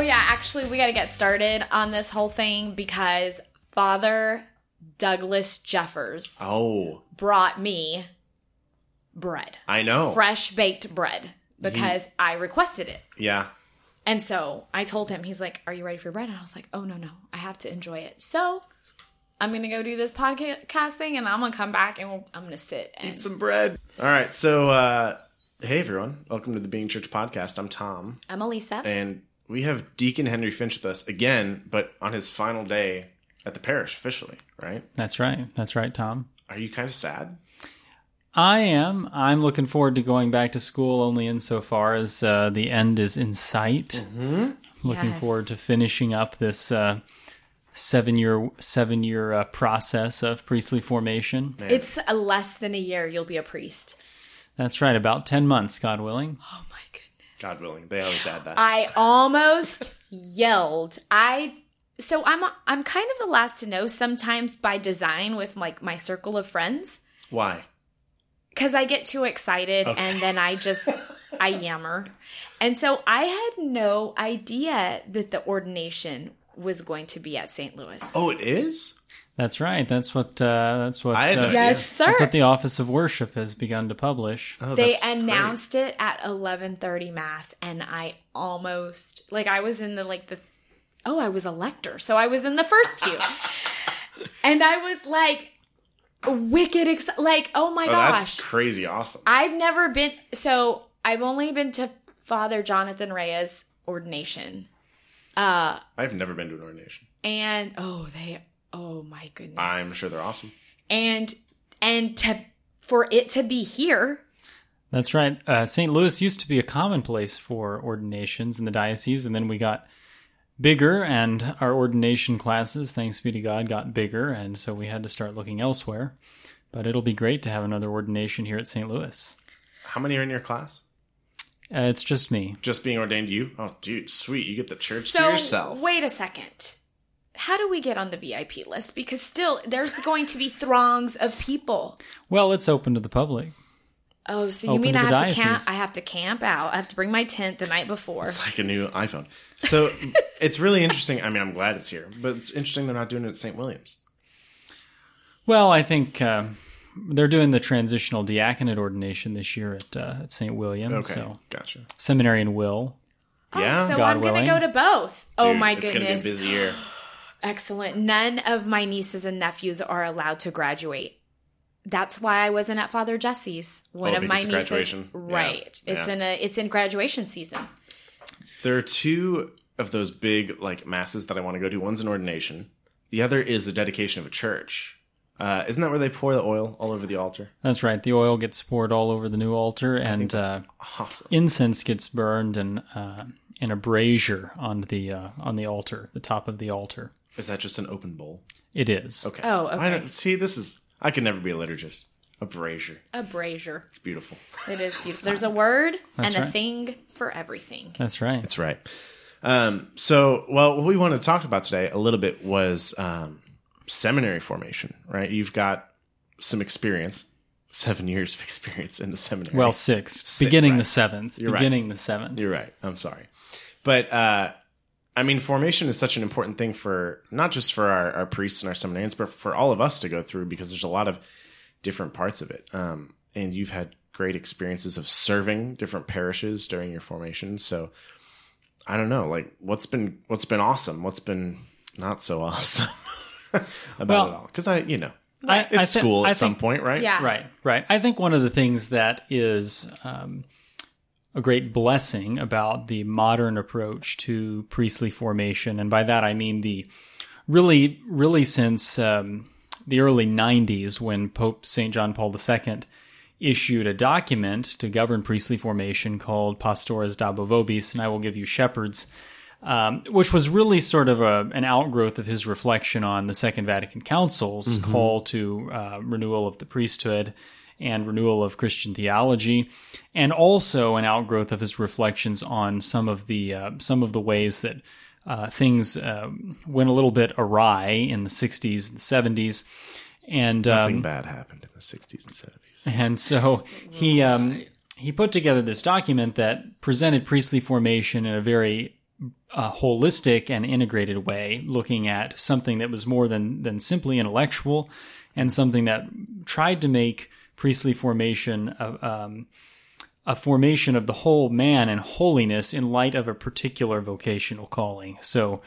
Oh yeah, actually, we got to get started on this whole thing because Father Douglas Jeffers Oh, brought me bread, I know. fresh baked bread, because I requested it. yeah. And so I told him, he's like, Are you ready for bread? And I was like, Oh, no, no, I have to enjoy it. So I'm going to go do this podcast thing and I'm going to come back and we'll, I'm going to sit and Eat some bread. All right. So, uh, hey, everyone. Welcome to the Being Church podcast. I'm Tom. I'm Alissa. And we have Deacon Henry Finch with us again, but on his final day at the parish officially, right? That's right. That's right, Tom. Are you kind of sad? I am. I'm looking forward to going back to school only insofar as uh, the end is in sight. Mm-hmm. Looking Yes. forward to finishing up this uh, seven year seven year uh, process of priestly formation. It's a less than a year you'll be a priest. That's right. About ten months, God willing. Oh my goodness. God willing. They always add that. I almost yelled. I so I'm I'm kind of the last to know sometimes by design with like my circle of friends Why? cuz I get too excited Okay. and then I just I yammer. And so I had no idea that the ordination was going to be at St. Louis. Oh, it is? That's right. That's what. Uh, that's what. I had no uh. Yes, sir. That's what the Office of Worship has begun to publish. Oh, they that's great. announced it at 11:30 mass and I almost like I was in the like the oh I was a lector so I was in the first pew and I was like wicked ex- like oh my Oh, gosh that's crazy awesome. I've never been so I've only been to Father Jonathan Reyes ordination uh I've never been to an ordination. and oh they oh my goodness I'm sure they're awesome. and and to for it to be here That's right. Uh, St. Louis used to be a commonplace for ordinations in the diocese, and then we got bigger, and our ordination classes, thanks be to God, got bigger, and so we had to start looking elsewhere. But it'll be great to have another ordination here at St. Louis. How many are in your class? Uh, it's just me. Just being ordained you? Oh, dude, sweet. You get the church so to yourself. wait a second how do we get on the vip list because still there's going to be throngs of people Well, it's open to the public. oh so you Open mean to i the have to camp diocese. i have to camp out i have to bring my tent the night before It's like a new iPhone. So it's really interesting. I mean, I'm glad it's here, but it's interesting they're not doing it at St. William's. Well, I think uh, they're doing the transitional diaconate ordination this year at, uh, at St. William. Okay, So, gotcha. seminary and will. Yeah, oh, so God i'm gonna go to both. Oh Dude, my it's gonna be a goodness busy year. excellent none of my nieces and nephews are allowed to graduate that's why I wasn't at Father Jesse's. One Oh, of my nieces, graduation? Yeah, right? It's yeah. in a it's in graduation season. There are two of those big like masses that I want to go to. One's an ordination. The other is the dedication of a church. Uh, isn't that where they pour the oil all over the altar? That's right. The oil gets poured all over the new altar, and uh, Awesome. incense gets burned and uh, in a brazier on the uh, on the altar, the top of the altar. Is that just an open bowl? It is. Okay. Oh, I don't, see, this is. I could never be a liturgist. A brazier. A brazier. It's beautiful. It is beautiful. There's a word That's and a thing for everything. That's right. That's right. Um, so, well, what we wanted to talk about today a little bit was um, seminary formation, right? You've got some experience, seven years of experience in the seminary. Well, six, Six, beginning right. the seventh. You're right. beginning the seventh. You're right. I'm sorry. But, uh, I mean, formation is such an important thing for not just for our, our priests and our seminarians, but for all of us to go through because there's a lot of different parts of it. Um, and you've had great experiences of serving different parishes during your formation. So I don't know, like what's been what's been awesome, what's been not so awesome about Well, it all. Because I, you know, I, it's I thi- school at I some think- point, right? Yeah. Right, right. I think one of the things that is um, a great blessing about the modern approach to priestly formation, and by that I mean the really, really since um, the early 90s when Pope St. John Paul II issued a document to govern priestly formation called Pastores Dabo Vobis, and I will give you shepherds um, which was really sort of a, an outgrowth of his reflection on the Second Vatican Council's call to uh, renewal of the priesthood and renewal of Christian theology, and also an outgrowth of his reflections on some of the uh, some of the ways that uh, things uh, went a little bit awry in the '60s and '70s, and Nothing um, bad happened in the 60s and 70s. and so he um, he put together this document that presented priestly formation in a very a holistic and integrated way, looking at something that was more than than simply intellectual, and something that tried to make priestly formation a, um, a formation of the whole man and holiness in light of a particular vocational calling. So,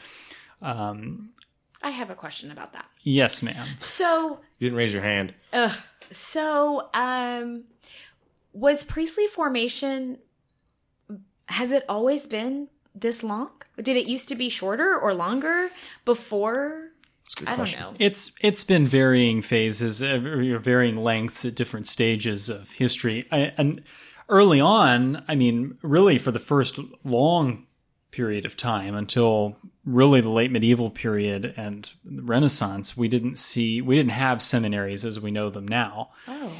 um, I have a question about that. yes, ma'am. So, You didn't raise your hand. ugh, so um, was priestly formation? Has it always been this long? Did it used to be shorter or longer before? That's a good I don't know. It's it's been varying phases, uh, varying lengths at different stages of history. I, and early on, I mean, really for the first long period of time until really the late medieval period and the Renaissance, we didn't see we didn't have seminaries as we know them now. Oh,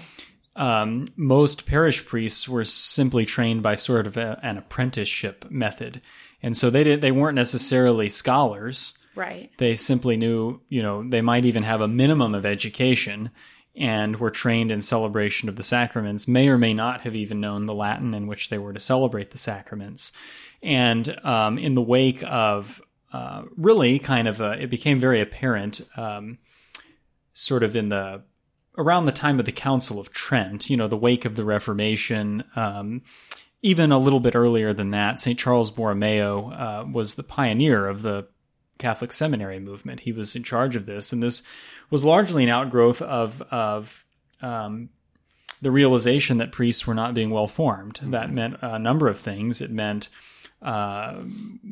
Um, most parish priests were simply trained by sort of a, an apprenticeship method, and so they didn't. they weren't necessarily scholars right. they simply knew, you know, they might even have a minimum of education and were trained in celebration of the sacraments, may or may not have even known the Latin in which they were to celebrate the sacraments. And um, in the wake of uh, really kind of, a, it became very apparent, um, sort of in the around the time of the Council of Trent, you know, the wake of the Reformation. Um, even a little bit earlier than that, St. Charles Borromeo uh, was the pioneer of the Catholic seminary movement. He was in charge of this, and this was largely an outgrowth of of um, the realization that priests were not being well formed. That meant a number of things. It meant uh,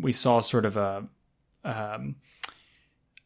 we saw sort of a um,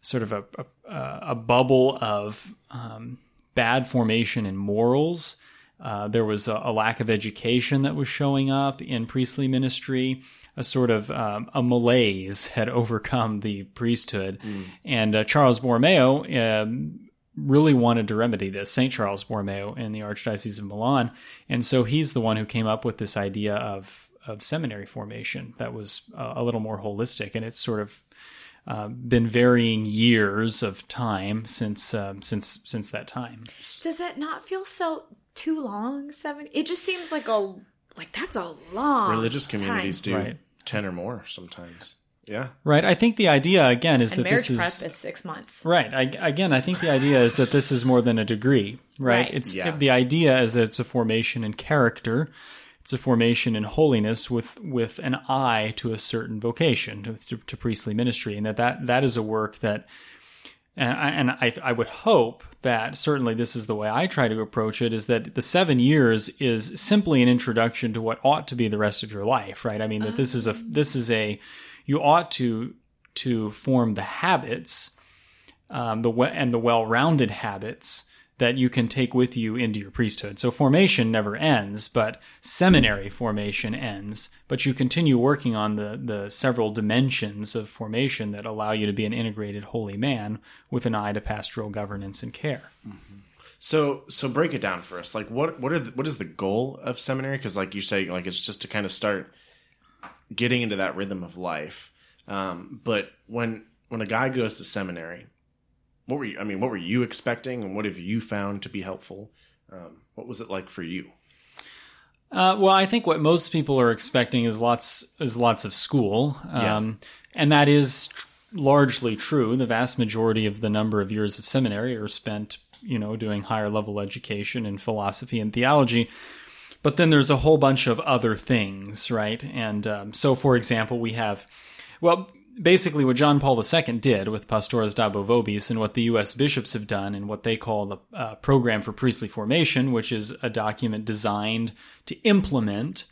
sort of a, a, a bubble of um, bad formation in morals. Uh, there was a, a lack of education that was showing up in priestly ministry. A sort of um, a malaise had overcome the priesthood, and uh, Charles Borromeo um, really wanted to remedy this. Saint Charles Borromeo in the Archdiocese of Milan, and so he's the one who came up with this idea of of seminary formation that was uh, a little more holistic, and it's sort of uh, been varying years of time since um, since since that time. Does that not feel so too long? Seven? It just seems like a like that's a long Religious time. communities do Right. ten or more sometimes. Yeah. Right. I think the idea again is And that marriage this prep is is six months. right. I, again, I think the idea is that this is more than a degree. Right. Right. It's Yeah. the idea is that it's a formation in character. It's a formation in holiness with with an eye to a certain vocation to, to, to priestly ministry, and that, that that is a work that and I, and I, I would hope that certainly this is the way I try to approach it is that the seven years is simply an introduction to what ought to be the rest of your life, right? I mean that this is a this is a you ought to to form the habits, um, the and the well-rounded habits that you can take with you into your priesthood. So formation never ends, but seminary formation ends. But you continue working on the the several dimensions of formation that allow you to be an integrated holy man with an eye to pastoral governance and care. So so break it down for us. Like what what are the, what is the goal of seminary? Because like you say, like it's just to kind of start getting into that rhythm of life. Um, but when when a guy goes to seminary, what were you? I mean, what were you expecting, and what have you found to be helpful? Um, what was it like for you? Uh, well, I think what most people are expecting is lots is lots of school, um, and that is tr- largely true. The vast majority of the number of years of seminary are spent, you know, doing higher level education in philosophy and theology. But then there's a whole bunch of other things, right? And um, so, for example, we have, well, basically what John Paul II did with Pastores Dabo Vobis and what the U.S. bishops have done and what they call the uh, Program for Priestly Formation, which is a document designed to implement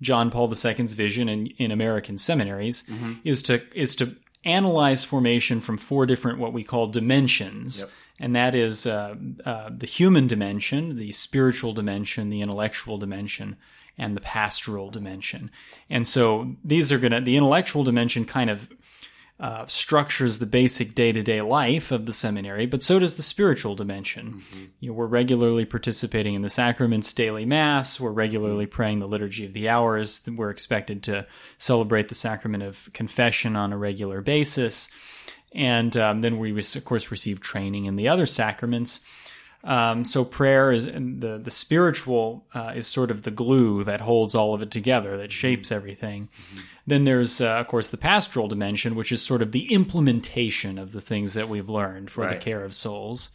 John Paul II's vision in, in American seminaries, is to is to analyze formation from four different what we call dimensions. And that is uh, uh, the human dimension, the spiritual dimension, the intellectual dimension, and the pastoral dimension. And so these are going to, the intellectual dimension kind of uh, structures the basic day to day life of the seminary, but so does the spiritual dimension. You know, we're regularly participating in the sacraments, daily mass. We're regularly praying the liturgy of the hours. We're expected to celebrate the sacrament of confession on a regular basis, and um, then we of course receive training in the other sacraments. Um, so prayer is and the the spiritual uh, is sort of the glue that holds all of it together, that shapes everything. Then there's uh, of course the pastoral dimension, which is sort of the implementation of the things that we've learned for the care of souls.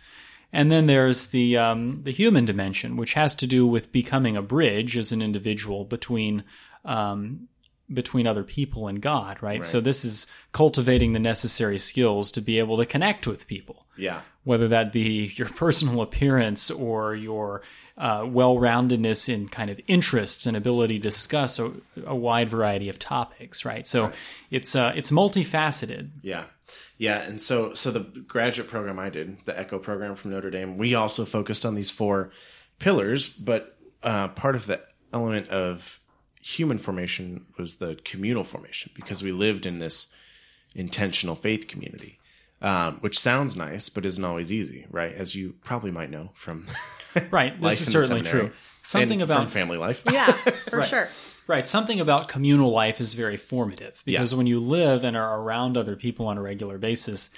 And then there's the um, the human dimension, which has to do with becoming a bridge as an individual between um, between other people and God, right? So this is cultivating the necessary skills to be able to connect with people Yeah. whether that be your personal appearance or your uh, well-roundedness in kind of interests and ability to discuss a, a wide variety of topics, right? So it's uh, it's multifaceted. Yeah. Yeah, and so so the graduate program I did, the Echo program from Notre Dame, we also focused on these four pillars, but uh, part of the element of human formation was the communal formation because we lived in this intentional faith community, um, which sounds nice but isn't always easy, right? As you probably might know from Right. This life is certainly true. Something and about from family life. Yeah, for Right. sure. Right. Something about communal life is very formative because when you live and are around other people on a regular basis,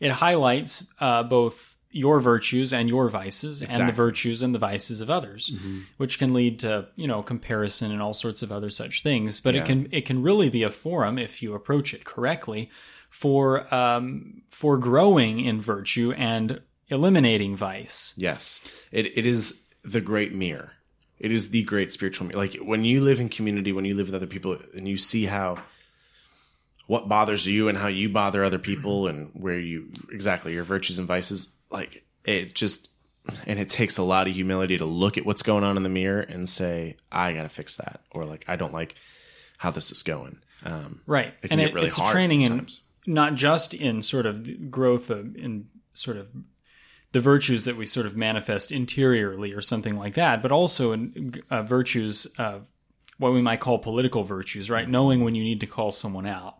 it highlights uh, both your virtues and your vices and the virtues and the vices of others, which can lead to, you know, comparison and all sorts of other such things. But Yeah. it can it can really be a forum if you approach it correctly for um, for growing in virtue and eliminating vice. Yes, it it is the great mirror. It is the great spiritual mirror. Like when you live in community, when you live with other people, and you see how what bothers you and how you bother other people, and where you exactly your virtues and vices. Like it just, and it takes a lot of humility to look at what's going on in the mirror and say, "I got to fix that," or like, "I don't like how this is going." Um, Right. It and get really it's hard a training sometimes. in not just in sort of growth of in sort of the virtues that we sort of manifest interiorly or something like that, but also in uh, virtues of what we might call political virtues, right? Knowing when you need to call someone out,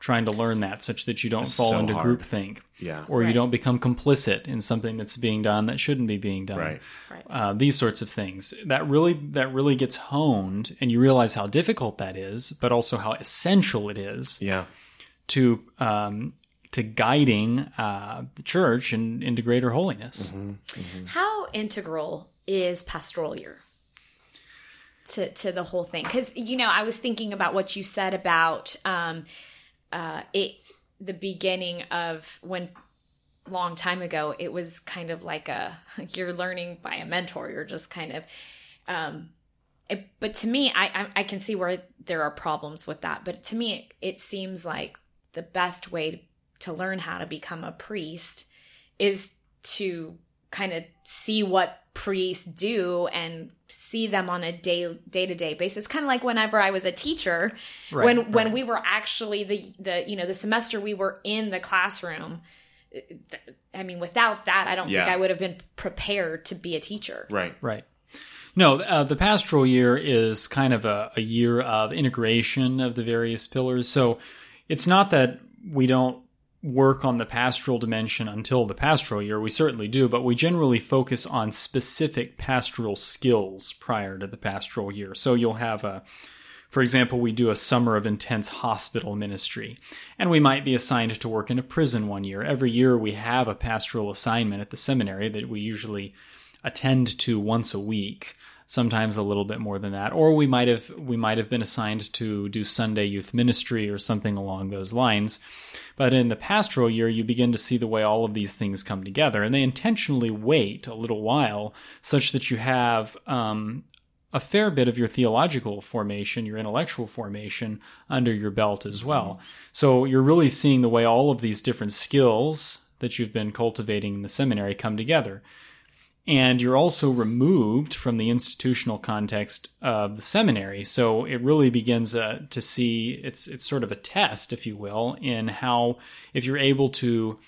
trying to learn that such that you don't It's fall so into hard. groupthink. Yeah, or you don't become complicit in something that's being done that shouldn't be being done. Right. Right. uh, these sorts of things. That really that really gets honed and you realize how difficult that is but also how essential it is Yeah, to um, to guiding uh, the church and into greater holiness. How integral is pastoral year to to the whole thing? Because you know, I was thinking about what you said about um, uh, it, the beginning of when long time ago it was kind of like a you're learning by a mentor. You're just kind of. Um, it, but to me, I, I I can see where there are problems with that. But to me, it, it seems like the best way to learn how to become a priest is to kind of see what priests do and see them on a day day to day basis. Kind of like whenever I was a teacher, Right, when right. when we were actually the the you know the semester we were in the classroom. I mean, without that, I don't think I would have been prepared to be a teacher. right. right no uh, the pastoral year is kind of a, a year of integration of the various pillars so it's not that we don't work on the pastoral dimension until the pastoral year. We certainly do, but we generally focus on specific pastoral skills prior to the pastoral year. So you'll have a, for example, we do a summer of intense hospital ministry, and we might be assigned to work in a prison one year. Every year we have a pastoral assignment at the seminary that we usually attend to once a week sometimes a little bit more than that or we might have we might have been assigned to do Sunday youth ministry or something along those lines but in the pastoral year you begin to see the way all of these things come together and they intentionally wait a little while such that you have um, a fair bit of your theological formation, your intellectual formation under your belt as well. So you're really seeing the way all of these different skills that you've been cultivating in the seminary come together. And you're also removed from the institutional context of the seminary. So it really begins uh, to see it's it's sort of a test, if you will, in how if you're able to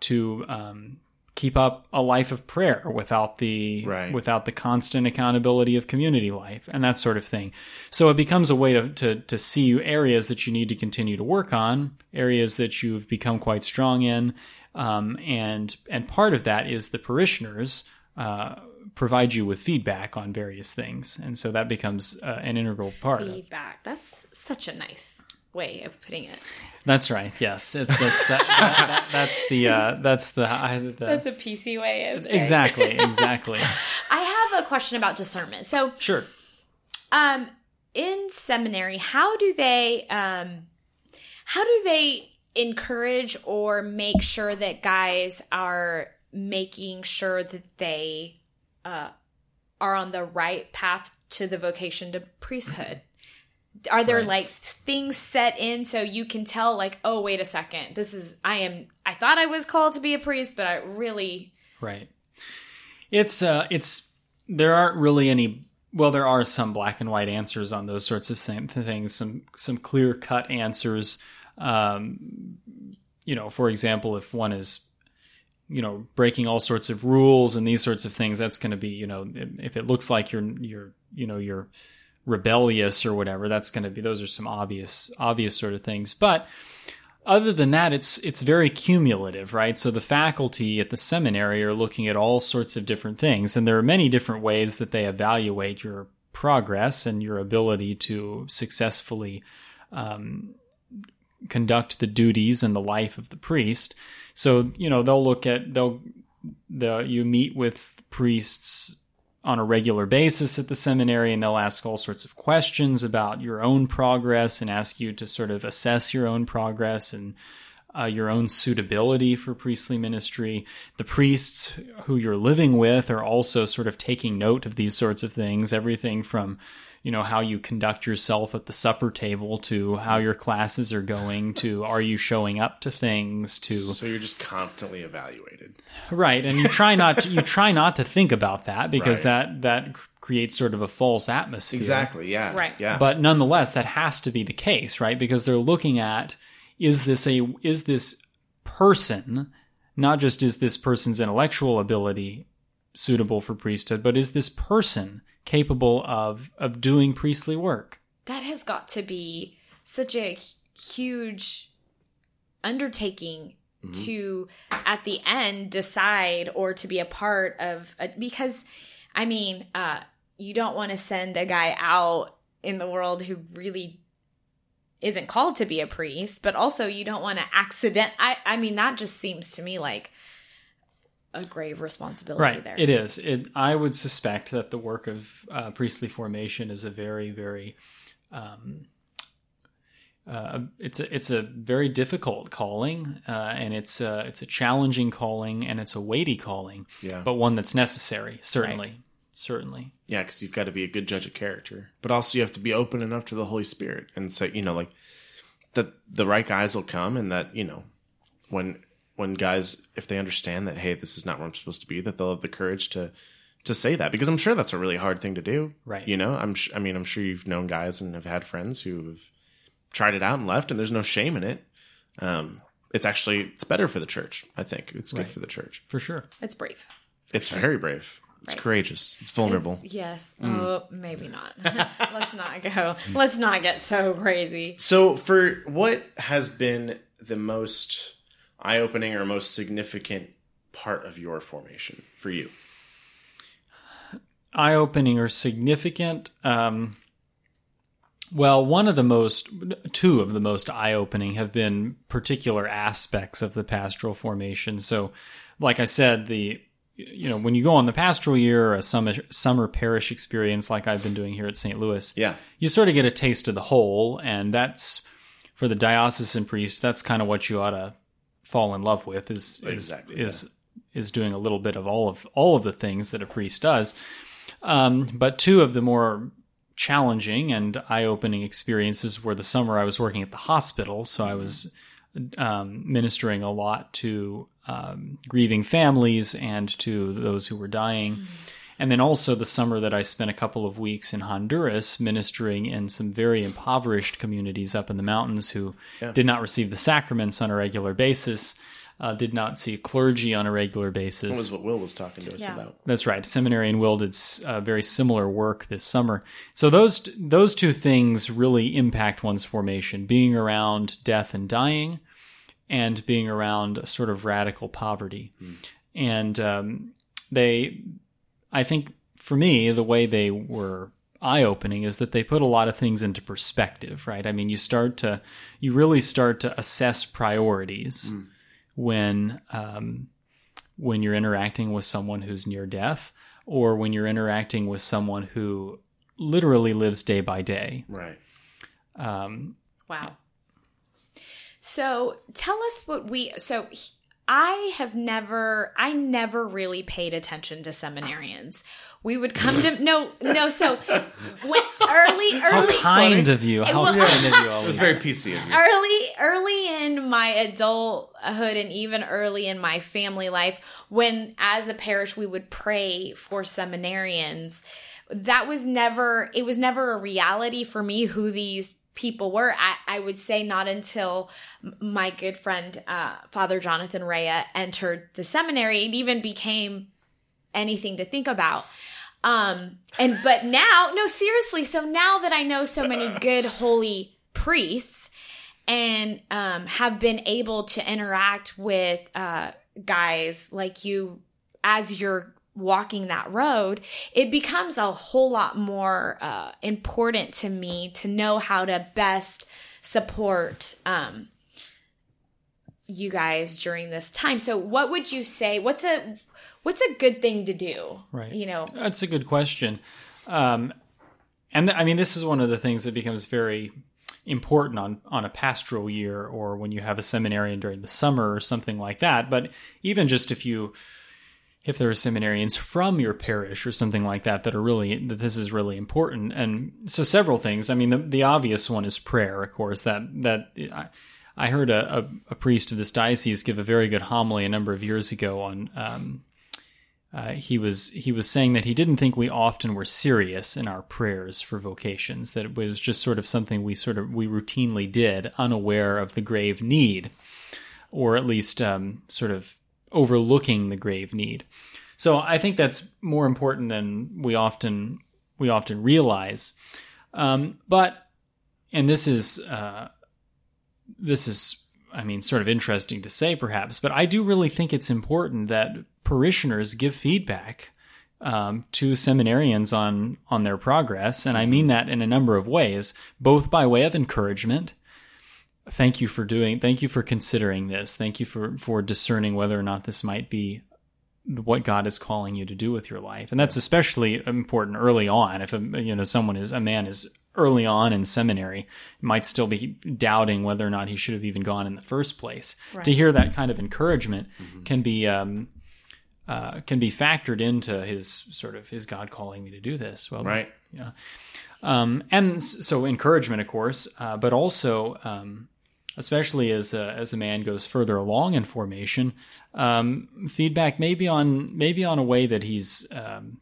to um, keep up a life of prayer without the Right. without the constant accountability of community life and that sort of thing. So it becomes a way to, to to see areas that you need to continue to work on, areas that you've become quite strong in, um, and and part of that is the parishioners. Uh, provide you with feedback on various things, and so that becomes uh, an integral part. of Feedback. That's such a nice way of putting it. That's right. Yes, it's, it's that, that, that, that's the uh, that's the, I, the That's a PC way of saying. exactly exactly. I have a question about discernment. So, Sure. um, in seminary, how do they um, how do they encourage or make sure that guys are making sure that they uh, are on the right path to the vocation to priesthood? Are there Right. like things set in so you can tell like, oh wait a second, this is I am I thought I was called to be a priest, but I really Right. It's uh it's there aren't really any well there are some black and white answers on those sorts of same things some some clear cut answers um you know for example if one is you know breaking all sorts of rules and these sorts of things that's going to be you know if it looks like you're you're you know you're rebellious or whatever that's going to be those are some obvious obvious sort of things. But other than that it's it's very cumulative right? So the faculty at the seminary are looking at all sorts of different things and there are many different ways that they evaluate your progress and your ability to successfully um, conduct the duties and the life of the priest so you know they'll look at they'll the you meet with priests on a regular basis at the seminary and they'll ask all sorts of questions about your own progress and ask you to sort of assess your own progress and uh, your own suitability for priestly ministry. The priests who you're living with are also sort of taking note of these sorts of things, everything from you know how you conduct yourself at the supper table to how your classes are going to are you showing up to things to So you're just constantly evaluated. right and you try not to, you try not to think about that because Right. that that creates sort of a false atmosphere Exactly. Yeah. Right. Yeah. but nonetheless that has to be the case right because they're looking at is this a is this person not just is this person's intellectual ability suitable for priesthood but is this person capable of of doing priestly work. That has got to be such a huge undertaking to at the end decide or to be a part of a, because i mean uh you don't want to send a guy out in the world who really isn't called to be a priest but also you don't want to accident i i mean that just seems to me like a grave responsibility right there it is it i would suspect that the work of uh, priestly formation is a very very um, uh, it's a it's a very difficult calling, uh, and it's a, it's a challenging calling, and it's a weighty calling, yeah. but one that's necessary. Certainly, certainly. Yeah, because you've got to be a good judge of character, but also you have to be open enough to the Holy Spirit, and say, you know, like that the right guys will come, and that you know, when when guys, if they understand that, hey, this is not where I'm supposed to be, that they'll have the courage to to say that, because I'm sure that's a really hard thing to do, Right. You know, I'm, sh- I mean, I'm sure you've known guys and have had friends who have tried it out and left, and there's no shame in it. Um, it's actually it's better for the church. I think it's good Right. for the church. For sure. it's brave It's very brave. It's Right. courageous. It's vulnerable. It's- yes. Oh, maybe not. Let's not go. Let's not get so crazy. So, for what has been the most eye opening or most significant part of your formation for you? eye opening or significant. Um, well, one of the most, two of the most eye opening have been particular aspects of the pastoral formation. So, like I said, the you know when you go on the pastoral year or a summer summer parish experience like I've been doing here at St. Louis, Yeah. you sort of get a taste of the whole, and that's for the diocesan priest. That's kind of what you ought to fall in love with is is Exactly, is is doing a little bit of all of all of the things that a priest does. Um, but two of the more challenging and eye-opening experiences were the summer I was working at the hospital, so I was um, ministering a lot to um, grieving families and to those who were dying. And then also the summer that I spent a couple of weeks in Honduras ministering in some very impoverished communities up in the mountains who Yeah. did not receive the sacraments on a regular basis, uh, did not see clergy on a regular basis. That was what Will was talking to us Yeah. about. That's right. Seminarian Will did uh, very similar work this summer. So those those two things really impact one's formation: being around death and dying, and being around a sort of radical poverty. And um, they, I think, for me, the way they were eye opening is that they put a lot of things into perspective, right? I mean, you start to, you really start to assess priorities when, um, when you're interacting with someone who's near death or when you're interacting with someone who literally lives day by day. Right. Um, Wow. So tell us what we. So he- I have never, I never really paid attention to seminarians. We would come to no, no. So when early, how early, kind of you! How well- kind of you! It was very PC of you. early, early in my adulthood, and even early in my family life, when as a parish we would pray for seminarians. That was never. It was never a reality for me who these people were. I, I would say not until my good friend uh, Father Jonathan Rea entered the seminary, it even became anything to think about. Um, and but now, no, seriously. So now that I know so many good holy priests and um, have been able to interact with uh, guys like you as you're walking that road, it becomes a whole lot more uh, important to me to know how to best support um, you guys during this time. So, what would you say? What's a what's a good thing to do? Right. You know, That's a good question. Um, and th- I mean, this is one of the things that becomes very important on, on a pastoral year or when you have a seminarian during the summer or something like that. But even just if you, if there are seminarians from your parish or something like that that are really, that this is really important. And so several things. I mean, the, the obvious one is prayer, of course, that, that, I, I heard a, a, a priest of this diocese give a very good homily a number of years ago on, um, uh, he was he was saying that he didn't think we often were serious in our prayers for vocations that it was just sort of something we sort of we routinely did unaware of the grave need or at least um, sort of overlooking the grave need so i think that's more important than we often we often realize um, but and this is uh, this is I mean, sort of interesting to say, perhaps, but I do really think it's important that parishioners give feedback um, to seminarians on on their progress, and I mean that in a number of ways, both by way of encouragement. Thank you for doing. Thank you for considering this. Thank you for for discerning whether or not this might be what God is calling you to do with your life, and that's especially important early on. If a, you know someone is a man is early on in seminary might still be doubting whether or not he should have even gone in the first place. To hear that kind of encouragement can be um, uh, can be factored into his sort of his God calling me to do this. Well, Right. yeah. Um, and so encouragement, of course, uh, but also, um, especially as a, as a man goes further along in formation, um, feedback maybe on maybe on a way that he's um,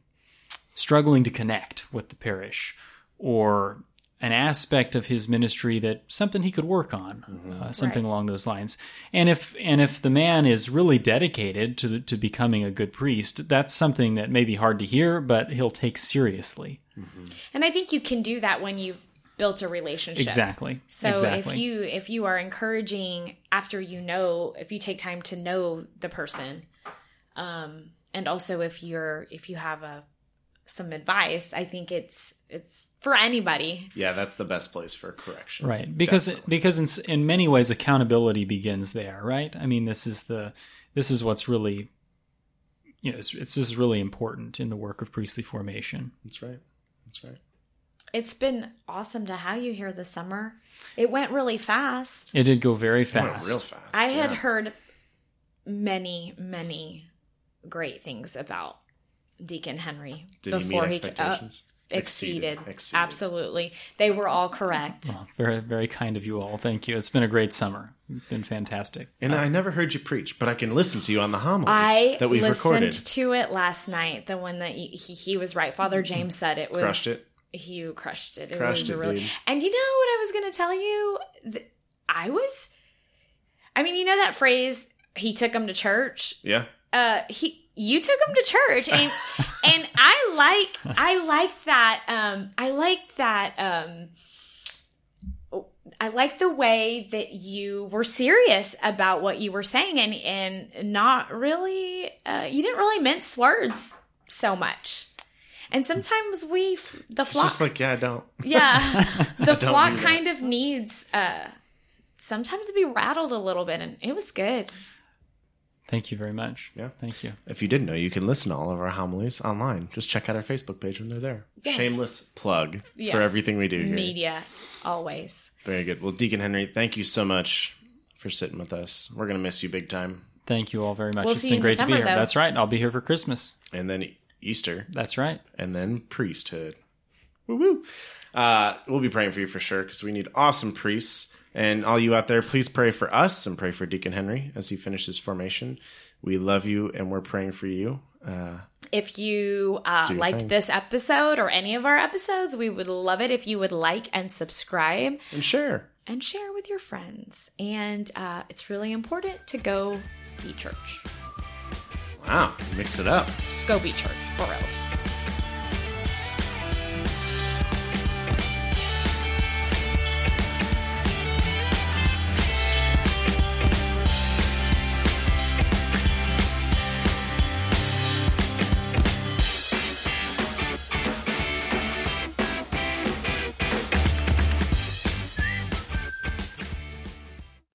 struggling to connect with the parish, or an aspect of his ministry that something he could work on, uh, something Right. along those lines. And if and if the man is really dedicated to to becoming a good priest, that's something that may be hard to hear, but he'll take seriously. and I think you can do that when you've built a relationship. Exactly. So exactly. if you if you are encouraging after you know if you take time to know the person, um, and also if you're if you have a some advice, I think it's it's for anybody. Yeah, that's the best place for correction. right because Definitely. because in, in many ways accountability begins there right i mean this is the this is what's really you know it's, it's just really important in the work of priestly formation That's right. That's right. It's been awesome to have you here this summer. It went really fast. it did go very It went fast real fast. I had heard many many great things about Deacon Henry Did he meet uh, exceeded. Exceeded. Absolutely. They were all correct. Well, very very kind of you all thank you it's been a great summer it's been fantastic And I never heard you preach, but I can listen to you on the homilies I that we've listened recorded. to it last night. The one that he, he, he was right. Father James said it was Crushed it. He crushed it. It Crushed was it, really. dude. And you know what I was going to tell you? I was. I mean, you know that phrase. He took him to church. Yeah. Uh, he. You took him to church, and and I like I like that. Um, I like that. Um, I like the way that you were serious about what you were saying and and not really uh, you didn't really mince words so much. And sometimes we, the It's flock, just like, yeah, I don't. yeah, the Don't flock do kind of needs uh sometimes to be rattled a little bit, and it was good. Thank you very much. Yeah. Thank you. If you didn't know, you can listen to all of our homilies online. Just check out our Facebook page when they're there. Yes. Shameless plug Yes. for everything we do here. Media, always. Very good. Well, Deacon Henry, thank you so much for sitting with us. We're going to miss you big time. Thank you all very much. We'll it's see been you in great to be here. though. That's right. I'll be here for Christmas. And then Easter, That's right. and then priesthood. Woo woo. Uh, we'll be praying for you for sure because we need awesome priests. And all you out there, please pray for us and pray for Deacon Henry as he finishes formation. We love you and we're praying for you. Uh, If you uh, liked thing. this episode or any of our episodes, we would love it if you would like and subscribe and share. and share with your friends. And uh, it's really important to go be church. Wow, mix it up. Go be church, or else.